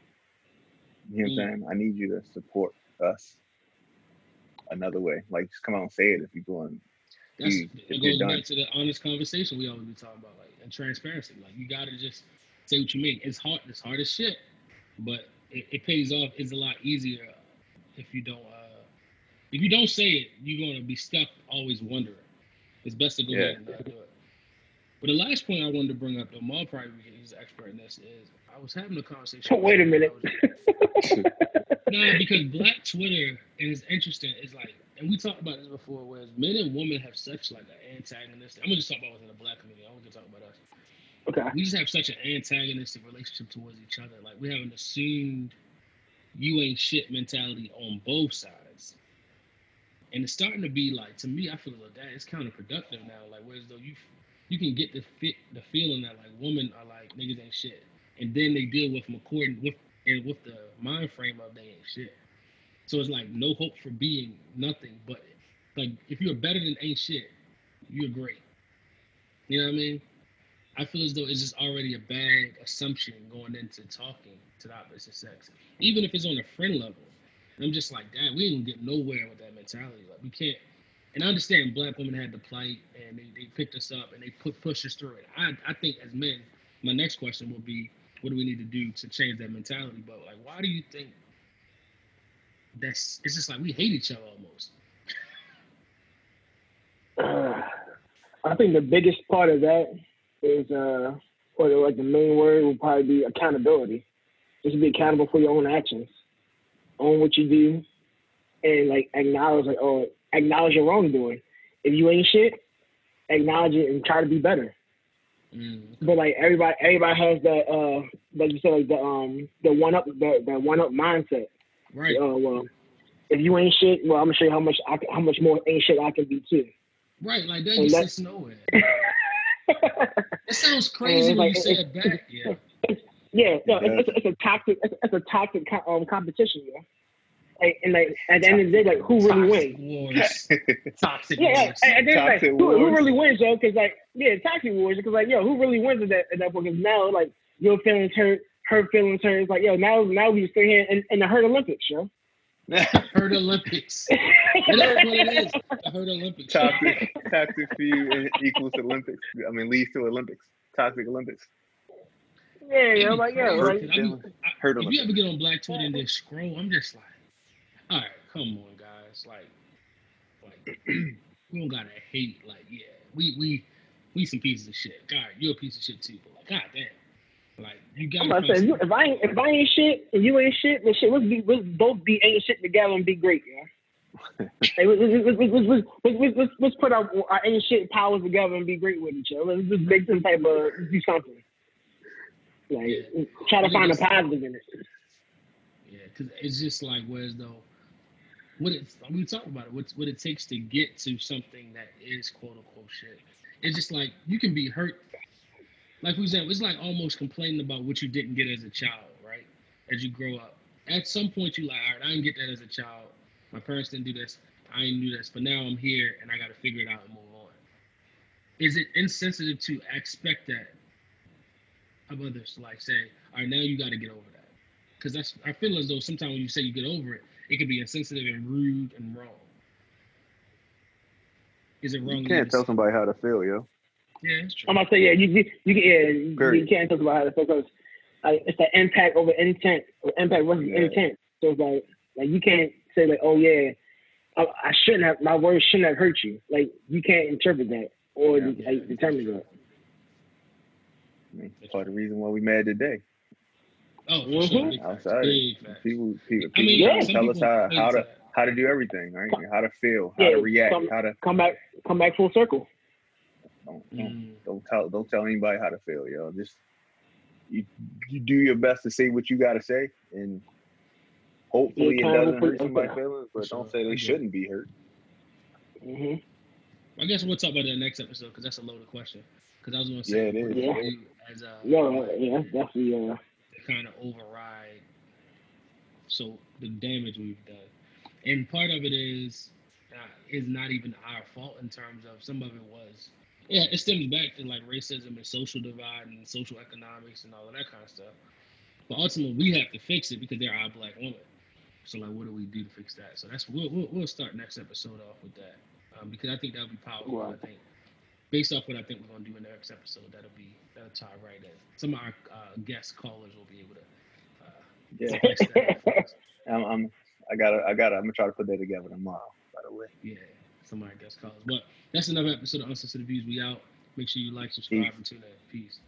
You know what I'm saying? I need you to support us another way. Like just come out and say it if you're going. That's you- it goes back to the honest conversation we always be talking about, like and transparency. Like you gotta just say what you mean. It's hard. It's hard as shit, but it, it pays off. It's a lot easier if you don't. Uh, if you don't say it, you're gonna be stuck always wondering. It's best to go Yeah. ahead and not do it. But the last point I wanted to bring up, though, Maul probably he's an expert in this, is I was having a conversation. with Wait a minute. was- no, because Black Twitter and it's interesting. It's like, and we talked about this before, whereas men and women have such like an antagonistic. I'm gonna just talk about within the black community. I'm gonna talk about us. Okay. We just have such an antagonistic relationship towards each other. Like we have an assumed you ain't shit mentality on both sides. And it's starting to be like to me, I feel like that it's counterproductive now. Like whereas though you you can get the fit the feeling that like women are like niggas ain't shit. And then they deal with them according with and with the mind frame of they ain't shit. So it's like no hope for being nothing. But like if you're better than ain't shit, you're great. You know what I mean? I feel as though it's just already a bad assumption going into talking to the opposite sex, even if it's on a friend level. I'm just like, damn, we ain't gonna get nowhere with that mentality. Like we can't. And I understand black women had the plight and they, they picked us up and they put push us through it. I I think as men, my next question will be, what do we need to do to change that mentality? But like, why do you think that's? It's just like we hate each other almost. Uh, [SIGHS] I think the biggest part of that is, uh, or like the main word would probably be accountability. Just be accountable for your own actions, own what you do, and like acknowledge like oh acknowledge your wrongdoing. If you ain't shit, acknowledge it and try to be better. Mm. But like everybody, everybody has that uh, like you said, like the um the one up the, the one up mindset. Right. Oh well, if you ain't shit, well I'm gonna show you how much I how much more ain't shit I can be too. Right. Like that And just that- sits nowhere. It [LAUGHS] sounds crazy when like, you say it- it back. Yeah. Yeah, no, Yeah. it's, it's, it's a toxic, it's, it's a toxic co- um, competition, yeah. Like, and like at the end of the day, like who really Toxic wins? Wars. [LAUGHS] Toxic Yeah, yeah. wars. At the end of the day, like, who, who really wins, yo? Because like, yeah, toxic wars. Because like, yo, who really wins at that at that point? Because now, like, your feelings hurt, her feelings hurt. It's like, yo, now now we just sit here in, in the hurt Olympics, yo. [LAUGHS] Hurt Olympics. It is what it is. The Herd Olympics. toxic, toxic feud equals Olympics. I mean, leads to Olympics. Toxic Olympics. Yeah, It'd yo, be like, yo, crazy, like, 'cause I be- I- Hurt if you ever get on Black Twitter and just scroll, I'm just like, all right, come on, guys. Like, like [CLEARS THROAT] we don't gotta hate. Like, yeah, we we we some pieces of shit. God, you're a piece of shit too. But like, god damn, like you got. I'm about to say, if, I ain't, if I ain't shit and you ain't shit, then shit, let's be let's both be ain't shit together and be great, yeah. [LAUGHS] hey, let's, let's, let's, let's, put our, our ain't shit powers together and be great with each other. Let's just make some type of do something. Like yeah. try to find a positive in it. Yeah, because it's just like whereas though what it we talk about it, what what it takes to get to something that is quote unquote shit. It's just like you can be hurt. Like for example, it's like almost complaining about what you didn't get as a child, right? As you grow up, at some point you like, all right, I didn't get that as a child. My parents didn't do this. I didn't do this, but now I'm here and I got to figure it out and move on. Is it insensitive to expect that of others? Like say, all right, now you got to get over that because that's I feel as though sometimes when you say you get over it, it can be insensitive and rude and wrong. Is it wrong? You can't tell somebody how to feel, yo. Yeah, it's true. I'm about to say, yeah, you you, you can yeah, you, you Period. can't talk about how to feel because uh, it's the impact over intent, or impact versus Yeah. intent. So it's like like you can't say like, oh yeah, I, I shouldn't have my words shouldn't have hurt you. Like you can't interpret that or Yeah. like, determine that. That's part of the reason why we mad today. Oh, for Mhm. sure. Big. Outside, Big people, people, I mean, people yeah, tell us how, how to how to do everything, right? How to feel, how Yeah, to react, some- how to Come back, come back full circle. don't, don't, Mm. don't tell don't tell anybody how to feel, yo. Just you you do your best to say what you gotta say, and hopefully it doesn't hurt somebody's feelings, but Sure, don't say I they get shouldn't be hurt. hmm I guess we'll talk about that next episode because that's a loaded question. Because I was going to say, Yeah, it is. what do you Yeah. as a No, yeah, that's definitely uh, kind of override so the damage we've done. And part of it is uh, is not even our fault in terms of some of it was yeah it stems back to like racism and social divide and social economics and all of that kind of stuff. But ultimately we have to fix it because they're our black women. So like what do we do to fix that? So that's we'll, we'll, we'll start next episode off with that um, because i think that'll be powerful Right. i think based off what i think we're going to do in the next episode that'll be that'll tie right in some of our uh, guest callers will be able to uh, Yeah, flesh that out for us. [LAUGHS] I'm, I'm I gotta I gotta I'm gonna try to put that together tomorrow. By the way, Yeah, Some of our guest callers, But that's another episode of Unsolicited Views. We out. Make sure you like, subscribe, and tune in. Peace.